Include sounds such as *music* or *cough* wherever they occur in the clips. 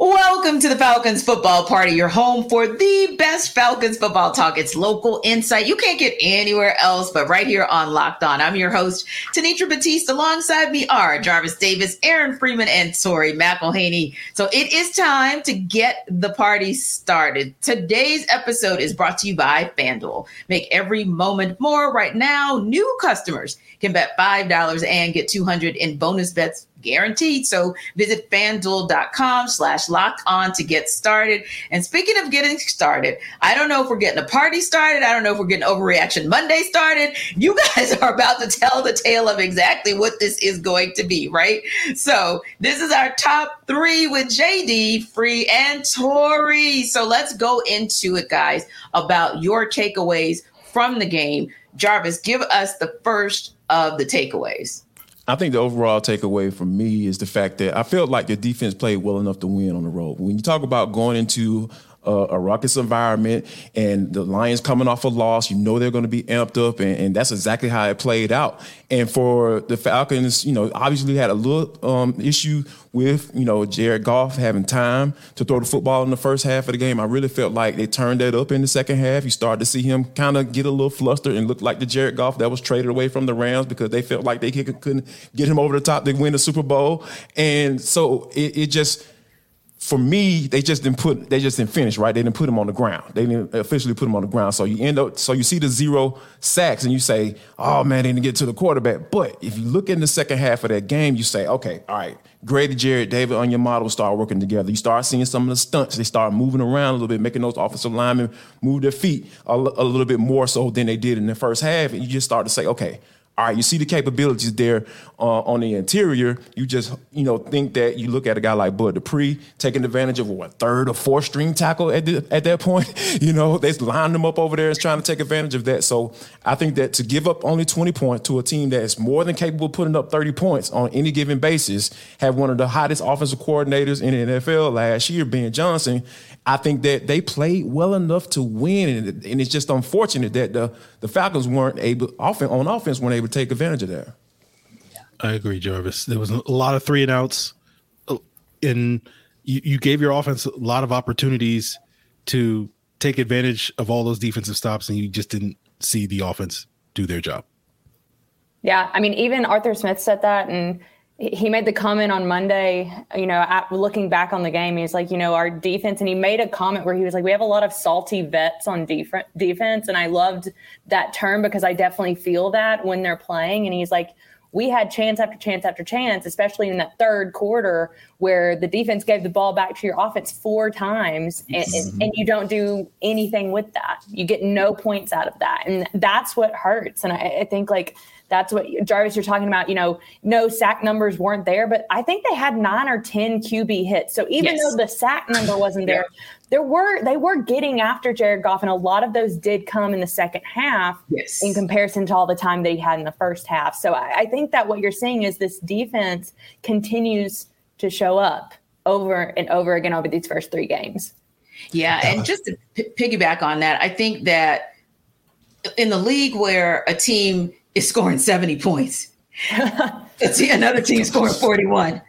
Welcome to the Falcons football party, your home for the best Falcons football talk. It's local insight you can't get anywhere else but right here on Locked On. I'm your host, Tenitra Batiste. Alongside me are Jarvis Davis, Aaron Freeman, and Tori McElhaney. So it is time to get the party started. Today's episode is brought to you by FanDuel. Make every moment more right now. New customers can bet $5 and get 200 in bonus bets guaranteed. So visit fanduel.com slash locked on to get started. And speaking of getting started, I don't know if we're getting a party started. I don't know if we're getting overreaction Monday started. You guys *laughs* are about to tell the tale of exactly what this is going to be, right? So this is our top three with JD, Free, and Tori. So let's go into it, guys, about your takeaways from the game. Jarvis, give us the first of the takeaways. I think the overall takeaway from me is the fact that I felt like the defense played well enough to win on the road. When you talk about going into a, a ruckus environment and the Lions coming off a loss, you know they're going to be amped up, and, and, that's exactly how it played out. And for the Falcons, you know, obviously had a little um, issue with you know Jared Goff having time to throw the football in the first half of the game. I really felt like they turned that up in the second half. You started to see him kind of get a little flustered and look like the Jared Goff that was traded away from the Rams because they felt like they couldn't get him over the top to win the Super Bowl. And so it, it just for me, they just didn't put they just didn't finish right. They didn't put him on the ground. They didn't officially put him on the ground. So you end up so you see the zero sacks and you say, oh man, they didn't get to the quarterback. But if you look in the second half of that game, you say, okay, all right, Grady Jarrett, David Onyemata start working together. You start seeing some of the stunts. They start moving around a little bit, making those offensive linemen move their feet a, a little bit more so than they did in the first half. And you just start to say, okay, all right, you see the capabilities there uh, on the interior. You just, you know, think that you look at a guy like Bud Dupree taking advantage of what third or fourth string tackle at the, at that point. *laughs* You know, they line them up over there and trying to take advantage of that. So I think that to give up only 20 points to a team that's more than capable of putting up 30 points on any given basis, have one of the hottest offensive coordinators in the NFL last year, Ben Johnson, I think that they played well enough to win, and, and it's just unfortunate that the the Falcons weren't able, offense, on offense, weren't able to take advantage of that. I agree, Jarvis. There was a lot of three and outs, and you, you gave your offense a lot of opportunities to take advantage of all those defensive stops, and you just didn't see the offense do their job. Yeah, I mean, even Arthur Smith said that, and he made the comment on Monday, you know, at, looking back on the game, he's like, you know, our defense, and he made a comment where he was like, we have a lot of salty vets on def- defense. And I loved that term because I definitely feel that when they're playing. And he's like, we had chance after chance after chance, especially in that third quarter where the defense gave the ball back to your offense four times and, mm-hmm. and, you don't do anything with that. You get no points out of that. And that's what hurts. And I, I think like, that's what Jarvis, you're talking about. You know, no sack numbers weren't there, but I think they had nine or 10 QB hits. So even yes. though the sack number wasn't there, there were they were getting after Jared Goff, and a lot of those did come in the second half. Yes. In comparison to all the time they had in the first half, so I, I think that what you're seeing is this defense continues to show up over and over again over these first three games. Yeah, and just to p- piggyback on that, I think that in the league where a team is scoring 70 points, *laughs* another team scoring 41.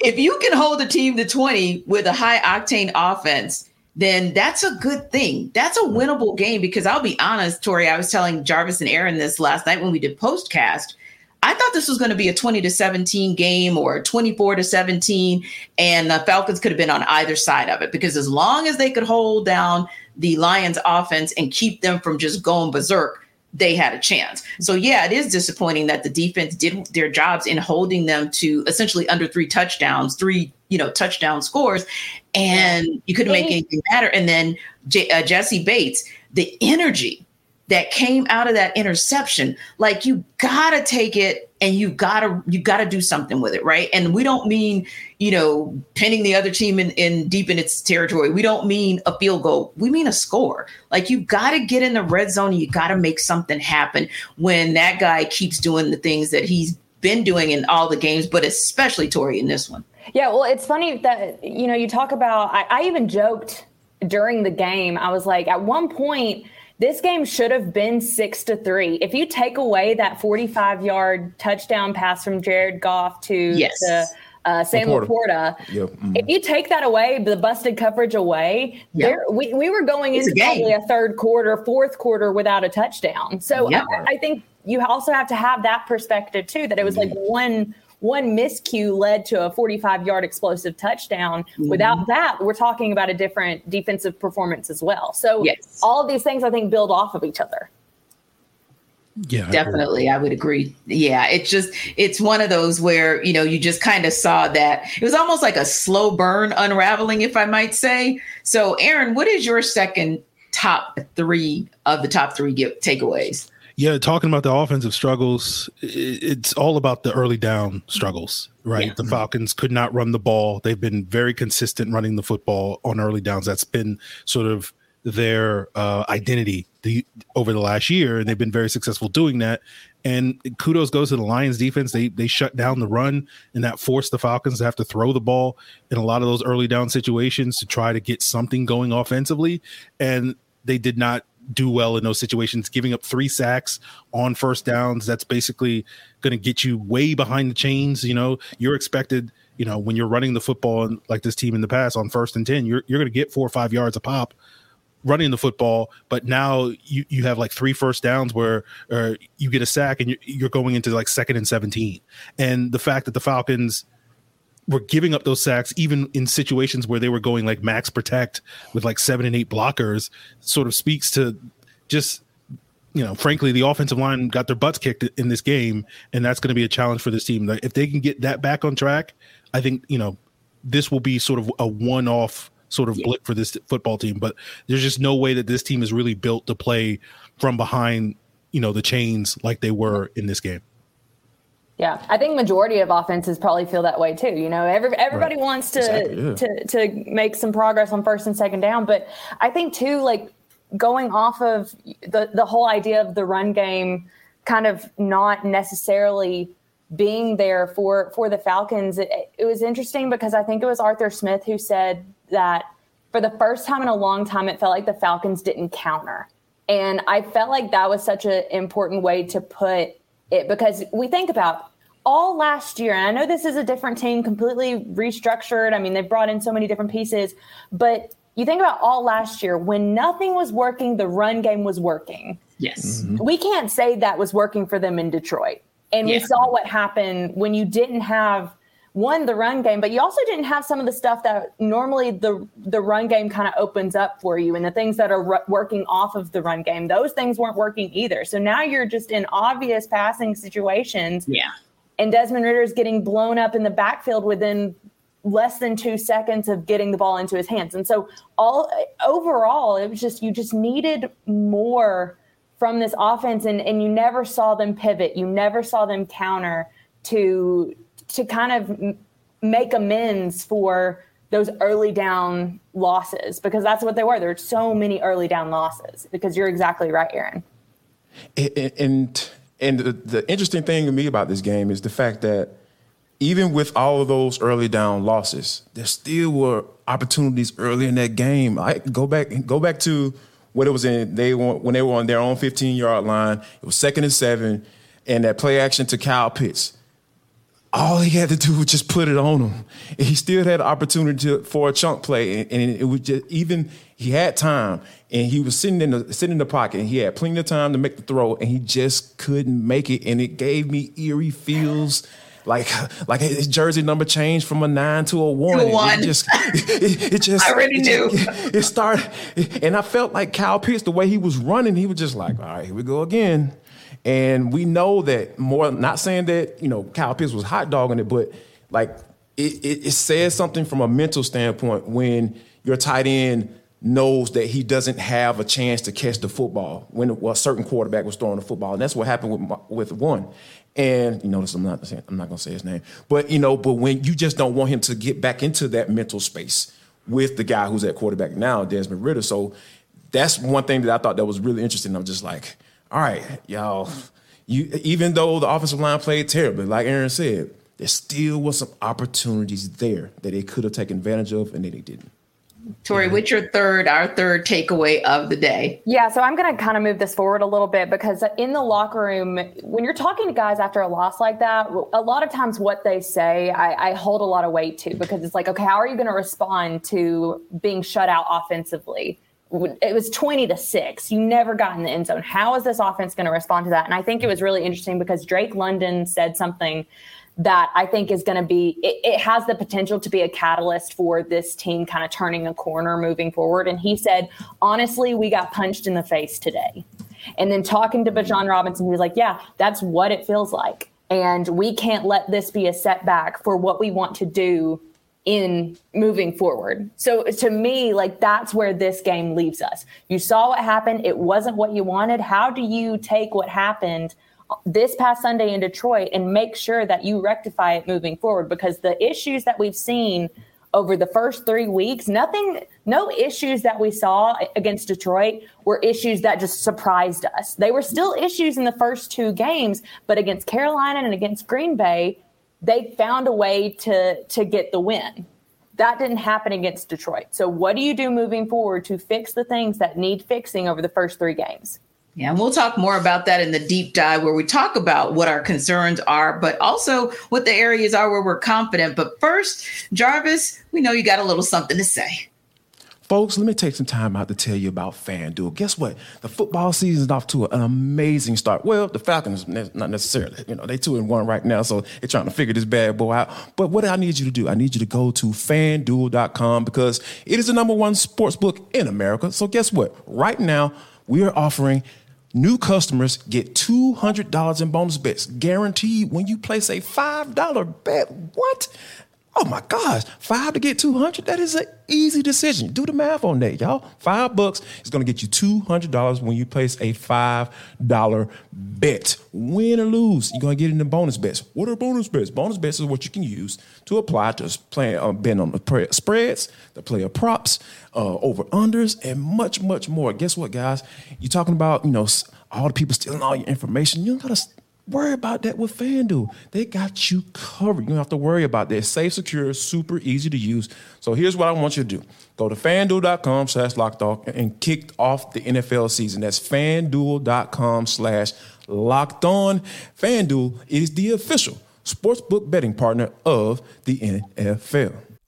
If you can hold a team to 20 with a high octane offense, then that's a good thing. That's a winnable game because I'll be honest, Tori, I was telling Jarvis and Aaron this last night when we did postcast. I thought this was going to be a 20 to 17 game or 24 to 17, and the Falcons could have been on either side of it because as long as they could hold down the Lions offense and keep them from just going berserk, they had a chance. So yeah, it is disappointing that the defense did their jobs in holding them to essentially under three touchdowns, three you know touchdown scores, and you couldn't make anything matter. And then J- uh, Jessie Bates, the energy that came out of that interception like you gotta take it and you gotta you gotta do something with it right? And we don't mean you know pinning the other team in, in deep in its territory. We don't mean a field goal. We mean a score. Like you gotta get in the red zone and you gotta make something happen when that guy keeps doing the things that he's been doing in all the games but especially tori in this one. Yeah well it's funny that you know you talk about i, I even joked during the game. I was like at one point this game should have been six to three. If you take away that 45 yard touchdown pass from Jared Goff to, yes. to uh, Sam LaPorta, LaPorta yep. mm-hmm. if you take that away, the busted coverage away, yep. there, we, we were going it's into a probably a third quarter, fourth quarter without a touchdown. So yep. I, I, think you also have to have that perspective too, that it was mm-hmm. like one one miscue led to a 45 yard explosive touchdown. Mm-hmm. Without that, we're talking about a different defensive performance as well. So yes. all of these things I think build off of each other. Yeah, definitely. I, I would agree. Yeah, it's just it's one of those where, you know, you just kind of saw that it was almost like a slow burn unraveling, if I might say. So, Aaron, what is your second top three of the top three takeaways? Yeah, talking about the offensive struggles, it's all about the early down struggles, right? Yeah. The Falcons could not run the ball. They've been very consistent running the football on early downs. That's been sort of their uh, identity the, over the last year, and they've been very successful doing that. And kudos goes to the Lions defense. They they shut down the run, and that forced the Falcons to have to throw the ball in a lot of those early down situations to try to get something going offensively. And they did not do well in those situations. Giving up three sacks on first downs, that's basically going to get you way behind the chains. You know, you're expected, you know, when you're running the football like this team in the past on first and 10, you're, you're going to get four or five yards a pop running the football. But now you, you have like three first downs where uh, you get a sack and you're, you're going into like second and 17. And the fact that the Falcons, were giving up those sacks even in situations where they were going like max protect with like seven and eight blockers sort of speaks to just you know frankly the offensive line got their butts kicked in this game and that's going to be a challenge for this team. If they can get that back on track i think you know this will be sort of a one-off sort of blip for this football team but there's just no way that this team is really built to play from behind you know the chains like they were in this game yeah, I think majority of offenses probably feel that way too. You know, every, everybody right. wants to, exactly, yeah. to to make some progress on first and second down, but I think too, like going off of the the whole idea of the run game, kind of not necessarily being there for for the Falcons. It, it was interesting because I think it was Arthur Smith who said that for the first time in a long time, it felt like the Falcons didn't counter, and I felt like that was such an important way to put it because we think about all last year, and I know this is a different team, completely restructured. I mean, they've brought in so many different pieces, but you think about all last year when nothing was working, the run game was working. Yes. Mm-hmm. We can't say that was working for them in Detroit. And yeah. we saw what happened when you didn't have one the run game, but you also didn't have some of the stuff that normally the the run game kind of opens up for you, and the things that are r- working off of the run game. Those things weren't working either. So now you're just in obvious passing situations. Yeah. And Desmond Ridder is getting blown up in the backfield within less than two seconds of getting the ball into his hands. And so all overall, it was just you just needed more from this offense, and and you never saw them pivot. You never saw them counter to to kind of make amends for those early down losses because that's what they were. There were so many early down losses because you're exactly right, Aaron. And and, the interesting thing to me about this game is the fact that even with all of those early down losses, there still were opportunities early in that game. I go back go back to what it was in they when they were on their own 15 yard line. It was second and seven, and that play action to Kyle Pitts. All he had to do was just put it on him. And he still had an opportunity to, for a chunk play, and, and it was just even he had time, and he was sitting in the sitting in the pocket, and he had plenty of time to make the throw, and he just couldn't make it, and it gave me eerie feels like *laughs* like his jersey number changed from a nine to a one. To one. *laughs* It just it, it just I already it knew. Just, it started, and I felt like Kyle Pitts the way he was running. He was just like, all right, here we go again. And we know that more. Not saying that you know Kyle Pitts was hot dogging it, but like it, it, it says something from a mental standpoint when your tight end knows that he doesn't have a chance to catch the football when a certain quarterback was throwing the football, and that's what happened with with one. And you notice I'm not saying, I'm not gonna say his name, but you know, but when you just don't want him to get back into that mental space with the guy who's at quarterback now, Desmond Ridder. So that's one thing that I thought that was really interesting. I'm just like, all right, y'all, you even though the offensive line played terribly, like Aaron said, there still was some opportunities there that they could have taken advantage of, and they didn't. Tori, what's your third, our third takeaway of the day? Yeah, so I'm going to kind of move this forward a little bit because in the locker room, when you're talking to guys after a loss like that, a lot of times what they say, I, I hold a lot of weight to because it's like, okay, how are you going to respond to being shut out offensively? It was 20 to 6. You never got in the end zone. How is this offense going to respond to that? And I think it was really interesting because Drake London said something that I think is going to be, it, it, has the potential to be a catalyst for this team kind of turning a corner moving forward. And he said, honestly, we got punched in the face today. And then talking to Bijan Robinson, he was like, yeah, that's what it feels like. And we can't let this be a setback for what we want to do in moving forward. So to me, like that's where this game leaves us. You saw what happened. It wasn't what you wanted. How do you take what happened this past Sunday in Detroit and make sure that you rectify it moving forward because the issues that we've seen over the first three weeks, nothing, no issues that we saw against Detroit were issues that just surprised us. They were still issues in the first two games, but against Carolina and against Green Bay, they found a way to to get the win. That didn't happen against Detroit. So what do you do moving forward to fix the things that need fixing over the first three games? Yeah, and we'll talk more about that in the deep dive where we talk about what our concerns are, but also what the areas are where we're confident. But first, Jarvis, we know you got a little something to say. Folks, let me take some time out to tell you about FanDuel. Guess what? The football season is off to an amazing start. Well, the Falcons, not necessarily. You know, they two and one right now, so they're trying to figure this bad boy out. But what I need you to do, I need you to go to FanDuel.com because it is the number one sports book in America. So guess what? Right now, we are offering New customers get $200 in bonus bets guaranteed when you place a $5 bet. What? Oh my gosh, five to get 200? That is an easy decision. Do the math on that, y'all. Five bucks is gonna get you $200 when you place a $5 bet. Win or lose, you're gonna get in the bonus bets. What are bonus bets? Bonus bets is what you can use to apply to play, uh, bet on the spreads, the player props, uh, over unders, and much, much more. Guess what, guys? You're talking about, you know, all the people stealing all your information. You don't gotta worry about that with FanDuel. They got you covered. You don't have to worry about that. Safe, secure, super easy to use. So here's what I want you to do. Go to fanduel.com slash locked on and kick off the NFL season. That's fanduel.com slash locked on. FanDuel is the official sportsbook betting partner of the NFL.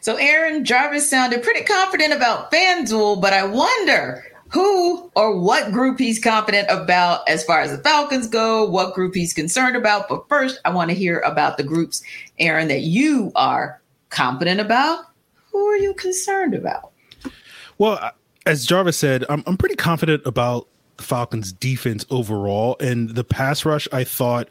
So Aaron Jarvis sounded pretty confident about FanDuel, but I wonder who or what group he's confident about as far as the Falcons go, what group he's concerned about. But first, I want to hear about the groups, Aaron, that you are confident about. who are you concerned about? Well, as Jarvis said, I'm, I'm pretty confident about the Falcons' defense overall, and the pass rush I thought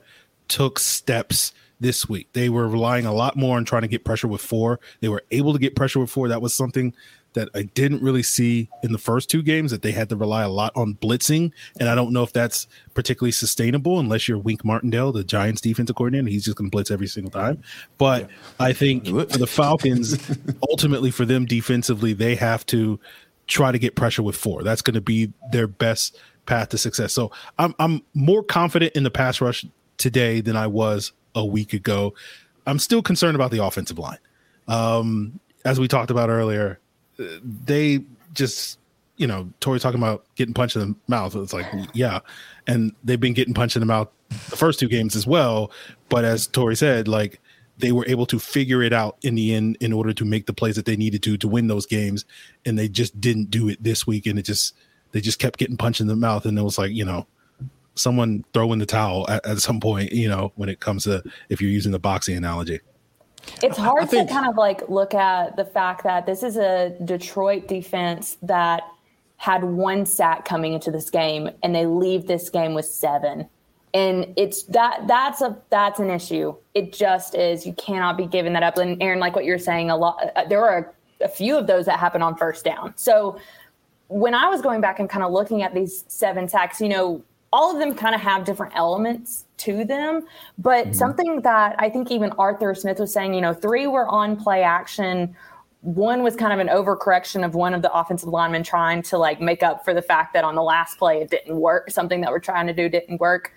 took steps this week. They were relying a lot more on trying to get pressure with four. They were able to get pressure with four. That was something that I didn't really see in the first two games that they had to rely a lot on blitzing. And I don't know if that's particularly sustainable unless you're Wink Martindale, the Giants defensive coordinator. He's just going to blitz every single time. But I think for the Falcons, *laughs* ultimately for them defensively, they have to try to get pressure with four. That's going to be their best path to success. So I'm I'm more confident in the pass rush today than I was a week ago. I'm still concerned about the offensive line. Um, as we talked about earlier, they just you know Tori talking about getting punched in the mouth. It's like yeah, and they've been getting punched in the mouth the first two games as well. But as Tori said, like they were able to figure it out in the end in order to make the plays that they needed to to win those games, and they just didn't do it this week. And it just they just kept getting punched in the mouth, and it was like you know someone throw in the towel at, at some point. You know when it comes to if you're using the boxing analogy. It's hard think, to kind of like look at the fact that this is a Detroit defense that had one sack coming into this game and they leave this game with seven. And it's that that's a that's an issue. It just is. You cannot be giving that up. And Aaron, like what you're saying, a lot uh, there were a, a few of those that happened on first down. So when I was going back and kind of looking at these seven sacks, you know, all of them kind of have different elements to them. But mm-hmm. something that I think even Arthur Smith was saying, you know, three were on play action. One was kind of an overcorrection of one of the offensive linemen trying to like make up for the fact that on the last play it didn't work. Something that we're trying to do didn't work.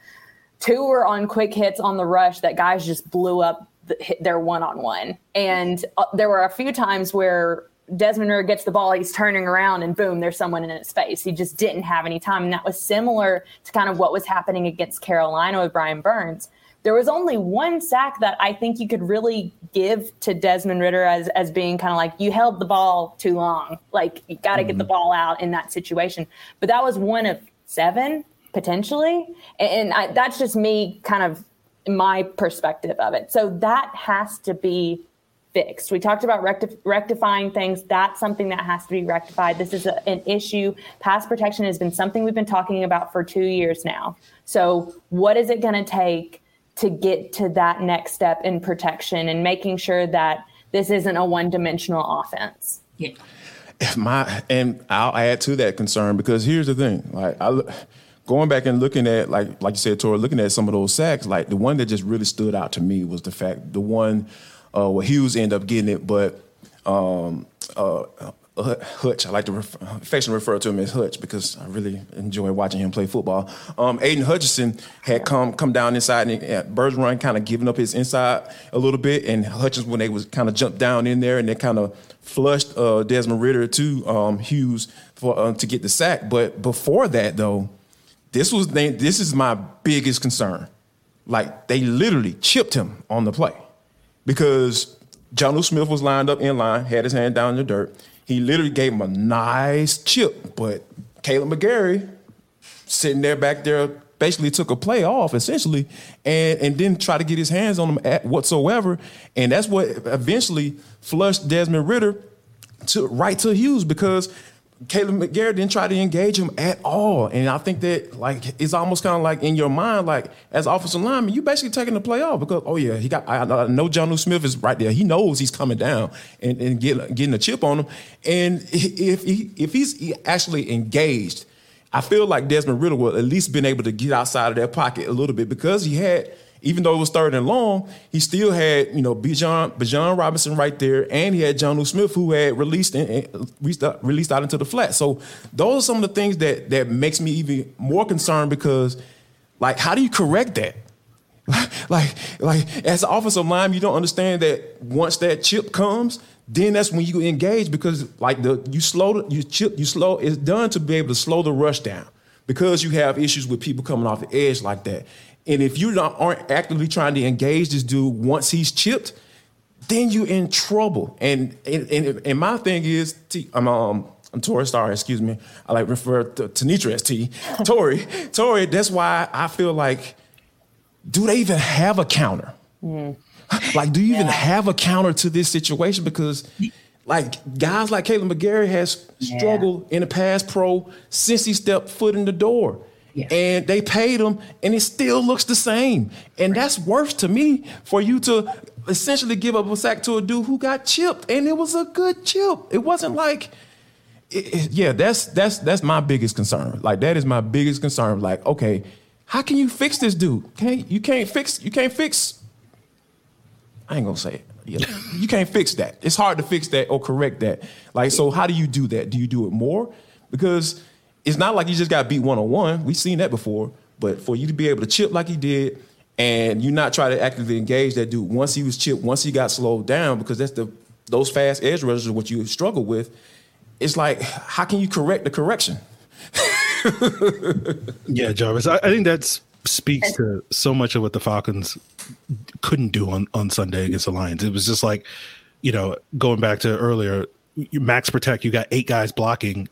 Two were on quick hits on the rush that guys just blew up the, their one on one. And uh, there were a few times where Desmond Ridder gets the ball, he's turning around, and boom, there's someone in his face. He just didn't have any time. And that was similar to kind of what was happening against Carolina with Brian Burns. There was only one sack that I think you could really give to Desmond Ridder as, as being kind of like, you held the ball too long. Like, you got to mm-hmm. get the mm-hmm. ball out in that situation. But that was one of seven, potentially. And, and I, that's just me kind of my perspective of it. So that has to be fixed. We talked about rectif- rectifying things. That's something that has to be rectified. This is a, an issue. Pass protection has been something we've been talking about for two years now. So, what is it going to take to get to that next step in protection and making sure that this isn't a one dimensional offense? Yeah. If My and I'll add to that concern because here's the thing, like I going back and looking at like like you said, Tori, looking at some of those sacks, like the one that just really stood out to me was the fact the one uh, well, Hughes ended up getting it, but um, uh, Hutch, I like to affectionately refer to him as Hutch because I really enjoy watching him play football. Um, Aidan Hutchinson had come come down inside, and uh, Bergeron kind of giving up his inside a little bit, and Hutchinson when they was kind of jumped down in there, and they kind of flushed uh, Desmond Ridder to um, Hughes for uh, to get the sack. But before that, though, this was they, this is my biggest concern. Like they literally chipped him on the play because Jonnu Smith was lined up in line, had his hand down in the dirt. He literally gave him a nice chip, but Kaleb McGary sitting there back there basically took a play off essentially and and didn't try to get his hands on him at whatsoever. And that's what eventually flushed Desmond Ridder to right to Hughes because Kaleb McGary didn't try to engage him at all. And I think that like it's almost kind of like in your mind, like as offensive lineman, you basically taking the play off because oh yeah, he got I, I know Jonnu Smith is right there. He knows he's coming down and, and get, getting a chip on him. And if he if he's actually engaged, I feel like Desmond Ridder will at least been able to get outside of that pocket a little bit because he had even though it was third and long, he still had, you know, Bijan, Bijan Robinson right there, and he had Jonnu Smith who had released and, released out into the flat. So those are some of the things that that makes me even more concerned because, like, how do you correct that? *laughs* like, like as an offensive line, you don't understand that once that chip comes, then that's when you engage because like the you slow you chip you slow it's done to be able to slow the rush down because you have issues with people coming off the edge like that. And if you aren't actively trying to engage this dude once he's chipped, then you're in trouble. And and, and, and my thing is, T, I'm um, I'm Tori Star, excuse me. I like refer to Tenitra as T. *laughs* Tori, Tori. That's why I feel like, do they even have a counter? Mm. Like, do you yeah. even have a counter to this situation? Because Like guys like Kaleb McGary has struggled yeah. in the past pro since he stepped foot in the door. And they paid him, and it still looks the same. And right. that's worse to me for you to essentially give up a sack to a dude who got chipped, and it was a good chip. It wasn't like, it, it, yeah, that's that's that's my biggest concern. Like that is my biggest concern. Like, okay, how can you fix this dude? Can't you can't fix you can't fix. I ain't gonna say it. You, you can't fix that. It's hard to fix that or correct that. Like, so how do you do that? Do you do it more? Because it's not like you just got beat one on one. We've seen that before. But for you to be able to chip like he did, and you not try to actively engage that dude once he was chipped, once he got slowed down, because that's the those fast edge rushers are what you struggle with. It's like, how can you correct the correction? *laughs* yeah, Jarvis. I, I think that speaks to so much of what the Falcons couldn't do on, on Sunday against the Lions. It was just like, you know, going back to earlier, max protect, you got eight guys blocking.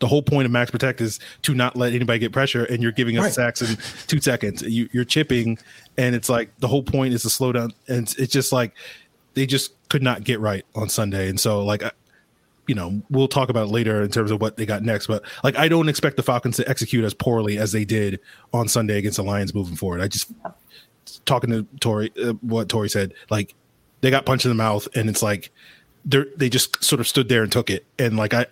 The whole point of max protect is to not let anybody get pressure, and you're giving up right. sacks in two seconds. You, are chipping, and it's like the whole point is to slow down. And it's, it's just like they just could not get right on Sunday. And so, like, you know, we'll talk about later in terms of what they got next. But like, I don't expect the Falcons to execute as poorly as they did on Sunday against the Lions moving forward. I just talking to Tori, uh, what Tori said, like they got punched in the mouth, and it's like they they just sort of stood there and took it, and like I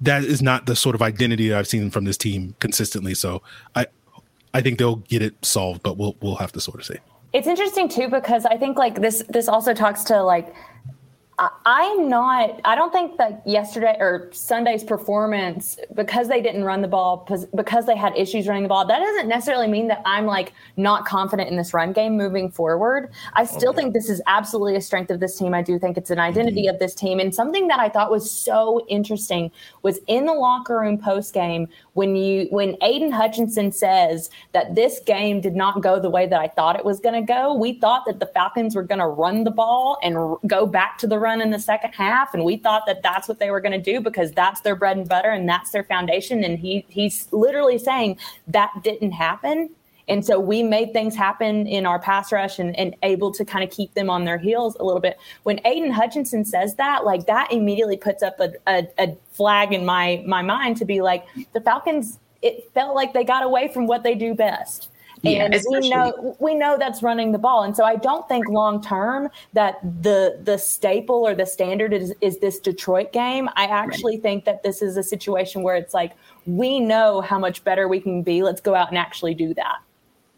that is not the sort of identity that I've seen from this team consistently. So I I think they'll get it solved, but we'll we'll have to sort of see. It's interesting too because I think like this this also talks to like I'm not, I don't think that yesterday or Sunday's performance, because they didn't run the ball, because they had issues running the ball, that doesn't necessarily mean that I'm like not confident in this run game moving forward. I still okay. think this is absolutely a strength of this team. I do think it's an identity mm-hmm. of this team. And something that I thought was so interesting was in the locker room post game when you, when Aidan Hutchinson says that this game did not go the way that I thought it was going to go, we thought that the Falcons were going to run the ball and r- go back to the run in the second half, and we thought that that's what they were going to do because that's their bread and butter and that's their foundation. And he he's literally saying that didn't happen. And so we made things happen in our pass rush and, and able to kind of keep them on their heels a little bit. When Aidan Hutchinson says that, like that immediately puts up a, a, a flag in my my mind to be like the Falcons. It felt like they got away from what they do best and we know we know that's running the ball. And so I don't think long term that the the staple or the standard is is this Detroit game. I actually right. think that this is a situation where it's like we know how much better we can be. Let's go out and actually do that.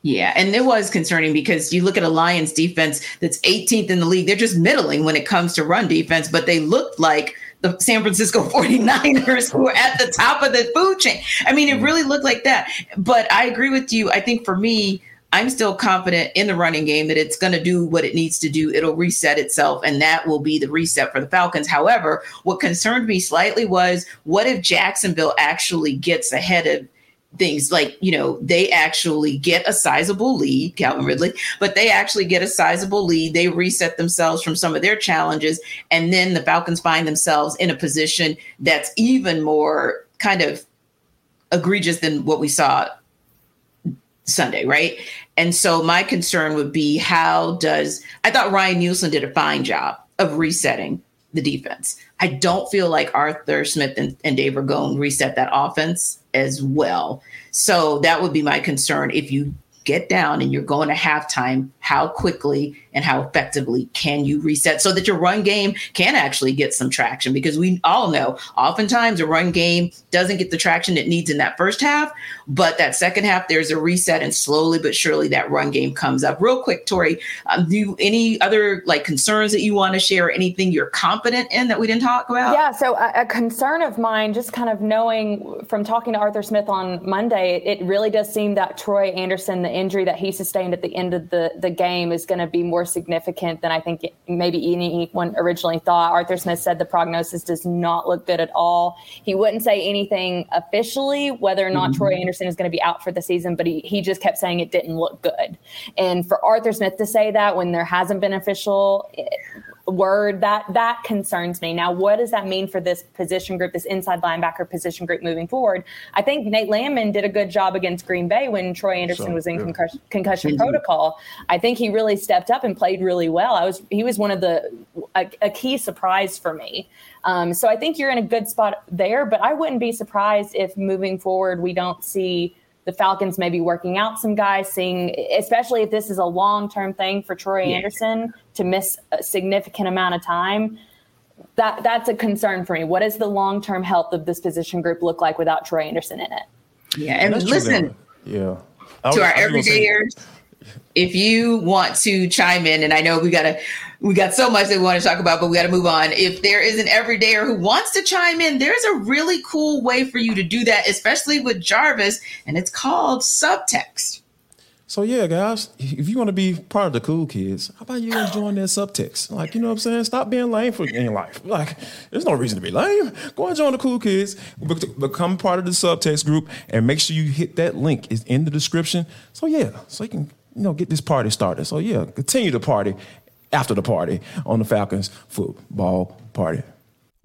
Yeah, and it was concerning because you look at a Lions defense that's 18th in the league. They're just middling when it comes to run defense, but they looked like the San Francisco *laughs* 49ers who are at the top of the food chain. I mean, it mm. really looked like that. But I agree with you. I think for me, I'm still confident in the running game that it's going to do what it needs to do. It'll reset itself, and that will be the reset for the Falcons. However, what concerned me slightly was what if Jacksonville actually gets ahead of things like you know they actually get a sizable lead calvin mm-hmm. ridley but they actually get a sizable lead. They reset themselves from some of their challenges and then the falcons find themselves in a position that's even more kind of egregious than what we saw sunday right? And so my concern would be how does i thought ryan nielsen did a fine job of resetting the defense i don't feel like arthur smith and, and dave ragone reset that offense as well. So that would be my concern. If you get down and you're going to halftime, how quickly and how effectively can you reset so that your run game can actually get some traction? Because we all know oftentimes a run game doesn't get the traction it needs in that first half, but that second half there's a reset and slowly but surely that run game comes up. Real quick, Tori, um, do you, any other like concerns that you want to share? Anything you're confident in that we didn't talk about? Yeah, so a, a concern of mine, just kind of knowing from talking to Arthur Smith on Monday, it, it really does seem that Troy Anderson, the injury that he sustained at the end of the the game, is going to be more significant than I think maybe anyone originally thought. Arthur Smith said the prognosis does not look good at all. He wouldn't say anything officially whether or not mm-hmm. Troy Anderson is going to be out for the season, but he, he just kept saying it didn't look good. And for Arthur Smith to say that when there hasn't been official word that that concerns me. Now, what does that mean for this position group, this inside linebacker position group moving forward? I think Nate Landman did a good job against Green Bay when Troy Anderson so, was in yeah. concussion, concussion mm-hmm. protocol. I think he really stepped up and played really well. I was he was one of the a, a key surprise for me. Um, so I think you're in a good spot there, but I wouldn't be surprised if moving forward we don't see the Falcons maybe working out some guys, seeing, especially if this is a long term thing for Troy yeah. Anderson to miss a significant amount of time. That that's a concern for me. What does the long term health of this position group look like without Troy Anderson in it? Yeah, and listen, yeah, to our everydayers, if you want to chime in, and I know we gotta we got so much that we want to talk about, but we got to move on. If there is an everydayer who wants to chime in, there's a really cool way for you to do that, especially with Jarvis, and it's called subtext. So yeah, guys, if you want to be part of the cool kids, how about you join that subtext? Like, you know what I'm saying? Stop being lame for in life. Like, there's no reason to be lame. Go and join the cool kids, become part of the subtext group, and make sure you hit that link. It's in the description. So yeah, so you can you know get this party started. So yeah, continue the party after the party on the Falcons football party.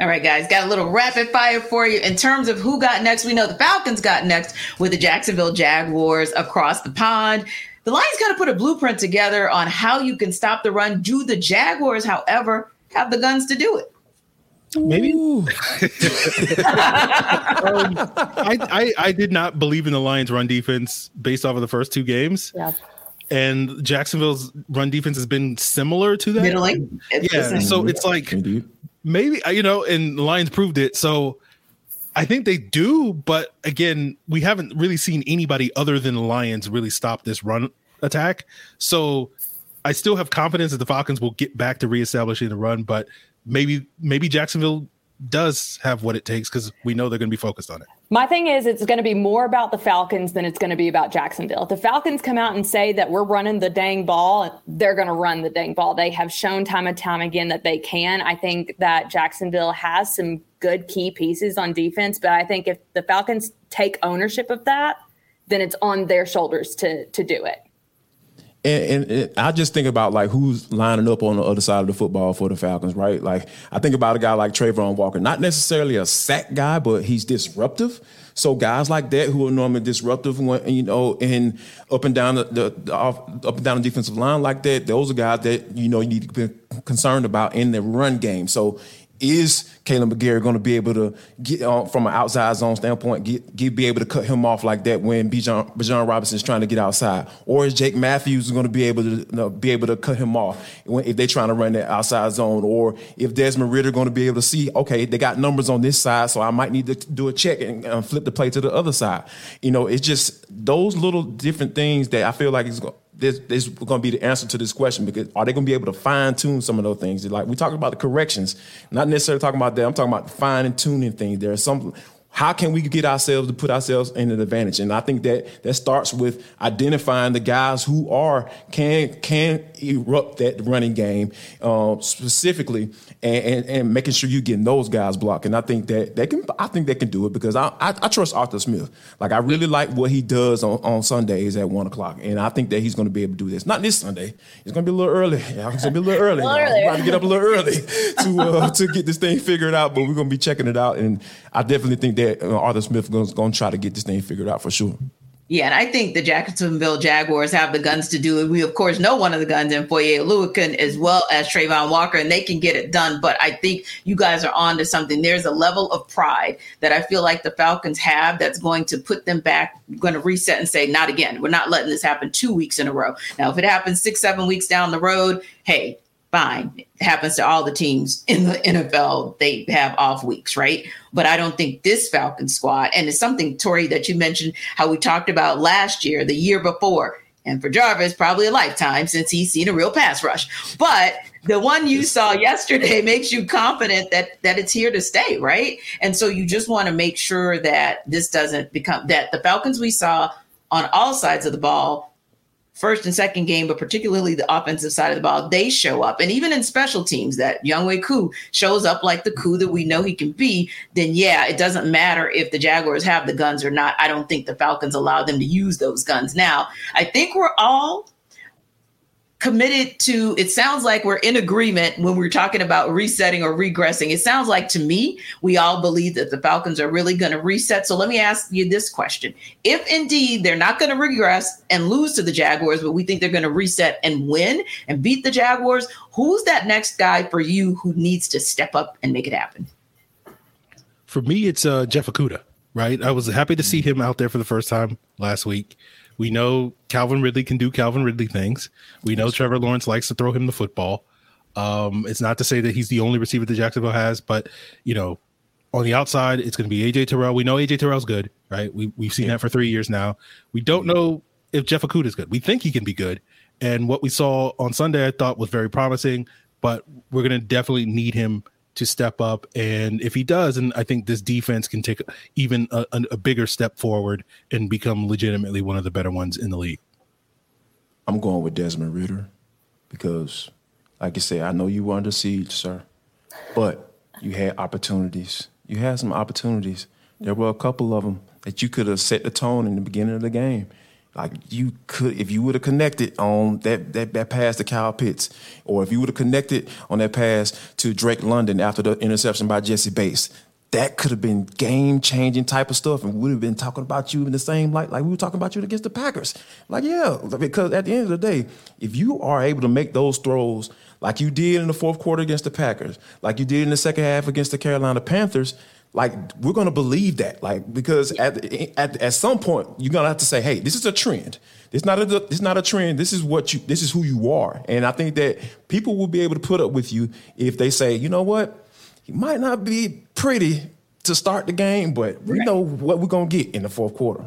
All right, guys, got a little rapid fire for you. In terms of who got next, we know the Falcons got next with the Jacksonville Jaguars across the pond. The Lions got to put a blueprint together on how you can stop the run. Do the Jaguars, however, have the guns to do it? Maybe. *laughs* um, I, I, I did not believe in the Lions' run defense based off of the first two games. Yeah. And Jacksonville's run defense has been similar to that. Middling. yeah. So it's like Indeed maybe uh, you know, and Lions proved it. So I think they do, but again, we haven't really seen anybody other than the Lions really stop this run attack. So I still have confidence that the Falcons will get back to reestablishing the run, but maybe maybe Jacksonville does have what it takes because we know they're going to be focused on it. My thing is, it's going to be more about the Falcons than it's going to be about Jacksonville. If the Falcons come out and say that we're running the dang ball, they're going to run the dang ball. They have shown time and time again that they can. I think that Jacksonville has some good key pieces on defense, but I think if the Falcons take ownership of that, then it's on their shoulders to to do it. And, and, and, I just think about like who's lining up on the other side of the football for the Falcons, right? Like I think about a guy like Travon Walker, not necessarily a sack guy, but he's disruptive. So guys like that who are normally disruptive, when, you know, and up and down the, the, the off, up and down the defensive line like that, those are guys that you know you need to be concerned about in the run game. So is Kaleb McGary going to be able to get uh, from an outside zone standpoint, get, get, be able to cut him off like that when Bijan, Bijan Robinson is trying to get outside, or is Jake Matthews going to be able to you know, be able to cut him off when, if they're trying to run that outside zone, or if Desmond Ridder going to be able to see, okay, they got numbers on this side, so I might need to do a check and, flip the play to the other side. You know, it's just those little different things that I feel like is this, this is going to be the answer to this question because are they going to be able to fine tune some of those things? Like we talking about the corrections, not necessarily talking about that. I'm talking about fine tuning things. There are some how can we get ourselves to put ourselves in an advantage? And I think that that starts with identifying the guys who are can can erupt that running game uh, specifically, and, and, and, making sure you're getting those guys blocked. And I think that they can. I think they can do it because I, I, I trust Arthur Smith. Like I really like what he does on, on Sundays at one o'clock, and I think that he's going to be able to do this. Not this Sunday. It's going to be a little early. Yeah, it's going to be a little *laughs* early. We're going to get up a little early *laughs* to uh, to get this thing figured out, but we're going to be checking it out, and I definitely think that uh, Arthur Smith is going to try to get this thing figured out for sure. Yeah, and I think the Jacksonville Jaguars have the guns to do it. We, of course, know one of the guns in Foye Oluokun as well as Travon Walker, and they can get it done. But I think you guys are on to something. There's a level of pride that I feel like the Falcons have that's going to put them back, going to reset and say, not again. We're not letting this happen two weeks in a row. Now, if it happens six, seven weeks down the road, hey, fine. It happens to all the teams in the NFL. They have off weeks, right? But I don't think this Falcon squad, and it's something, Tori, that you mentioned how we talked about last year, the year before. and for Jarvis, probably a lifetime since he's seen a real pass rush. But the one you saw yesterday *laughs* makes you confident that that it's here to stay, right? And so you just want to make sure that this doesn't become that the Falcons we saw on all sides of the ball first and second game, but particularly the offensive side of the ball, they show up. And even in special teams, that Younghoe Koo shows up like the Koo that we know he can be, then yeah, it doesn't matter if the Jaguars have the guns or not. I don't think the Falcons allow them to use those guns. Now, I think we're all committed to it sounds like we're in agreement when we're talking about resetting or regressing. It sounds like to me we all believe that the falcons are really going to reset. So let me ask you this question. If indeed they're not going to regress and lose to the jaguars but we think they're going to reset and win and beat the jaguars who's that next guy for you who needs to step up and make it happen? For me it's uh jeff okudah right? I was happy to see him out there for the first time last week we know Calvin Ridley can do Calvin Ridley things. We know Trevor Lawrence likes to throw him the football. Um, it's not to say that he's the only receiver that Jacksonville has, but you know, on the outside, it's going to be AJ Terrell. We know AJ Terrell's good, right? We we've seen yeah. that for three years now. We don't know if Jeff Okudah is good. We think he can be good, and what we saw on Sunday, I thought was very promising. But we're going to definitely need him to step up. And if he does, and I think this defense can take even a, a, bigger step forward and become legitimately one of the better ones in the league. I'm going with Desmond Ridder because, like you said, I know you were under siege, sir, but you had opportunities. You had some opportunities. There were a couple of them that you could have set the tone in the beginning of the game. Like you could, if you would have connected on that, that that pass to Kyle Pitts, or if you would have connected on that pass to Drake London after the interception by Jessie Bates, that could have been game changing type of stuff, and we would have been talking about you in the same light, like we were talking about you against the Packers. Like, yeah, because at the end of the day, if you are able to make those throws like you did in the fourth quarter against the Packers, like you did in the second half against the Carolina Panthers, like we're gonna believe that, like because at at at some point you're gonna have to say, hey, this is a trend. It's not a it's not a trend. This is what you this is who you are, and I think that people will be able to put up with you if they say, you know what, he might not be pretty to start the game, but we know what we're gonna get in the fourth quarter.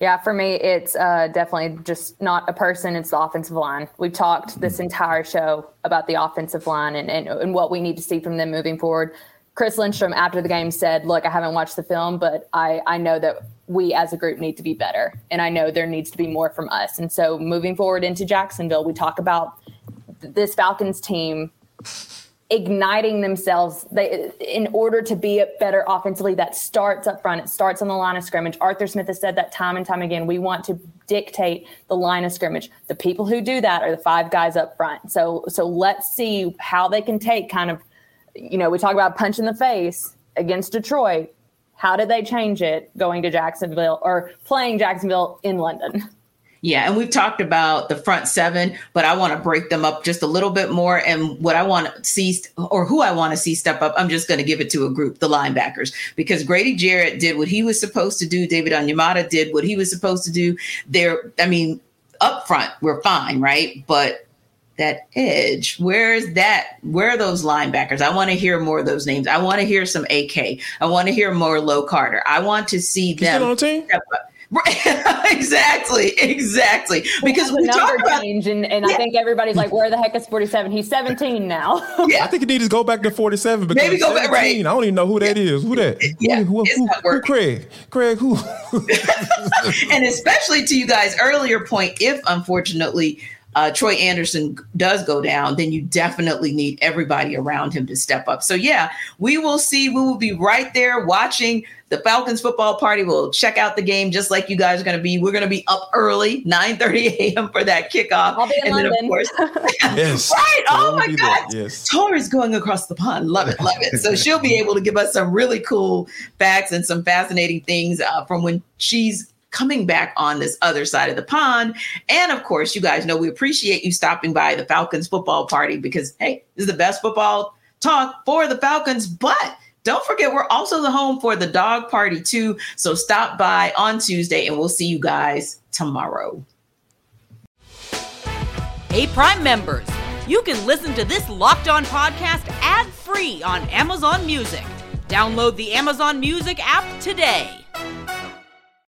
Yeah, for me, it's uh, definitely just not a person, it's the offensive line. We've talked this entire show about the offensive line and, and, and what we need to see from them moving forward. Chris Lindstrom after the game said, "Look, I haven't watched the film, but I I know that we as a group need to be better, and I know there needs to be more from us." And so, moving forward into Jacksonville, we talk about this Falcons team igniting themselves they, in order to be better offensively. That starts up front. It starts on the line of scrimmage. Arthur Smith has said that time and time again. We want to dictate the line of scrimmage. The people who do that are the five guys up front. So so let's see how they can take kind of you know, we talk about punch in the face against Detroit. How did they change it going to Jacksonville or playing Jacksonville in London? Yeah, and we've talked about the front seven, but I want to break them up just a little bit more. And what I want to see, or who I want to see step up, I'm just going to give it to a group, the linebackers, because Grady Jarrett did what he was supposed to do. David Onyemata did what he was supposed to do. There, I mean, up front, we're fine, right? But that edge. Where is that? Where are those linebackers? I want to hear more of those names. I want to hear some AK. I want to hear more Low Carter. I want to see them. on the team? Right. *laughs* exactly. Exactly. Because we talk about change, and, and yeah. I think everybody's like, "Where the heck is 47?" He's 17 now. *laughs* yeah, I think he needs to go back to 47. Because Maybe go back. Right. I don't even know who that is. Who that? Yeah, who, who, who, who Craig? Craig who? *laughs* and especially to you guys' earlier point, if unfortunately uh, Troy Andersen does go down, then you definitely need everybody around him to step up. So, yeah, we will see. We will be right there watching the Falcons football party. We'll check out the game just like you guys are going to be. We're going to be up early, 9 30 a.m. for that kickoff. I'll be in and London. then, of course, *laughs* yes. *laughs* right. Oh, my God. Yes. Tori's going across the pond. Love it. Love it. So, she'll be *laughs* able to give us some really cool facts and some fascinating things uh, from when she's coming back on this other side of the pond. And of course, you guys know we appreciate you stopping by the Falcons football party because, hey, this is the best football talk for the Falcons. But don't forget, we're also the home for the dog party too. So stop by on Tuesday and we'll see you guys tomorrow. Hey, Prime members, you can listen to this locked on podcast ad free on Amazon Music. Download the Amazon Music app today.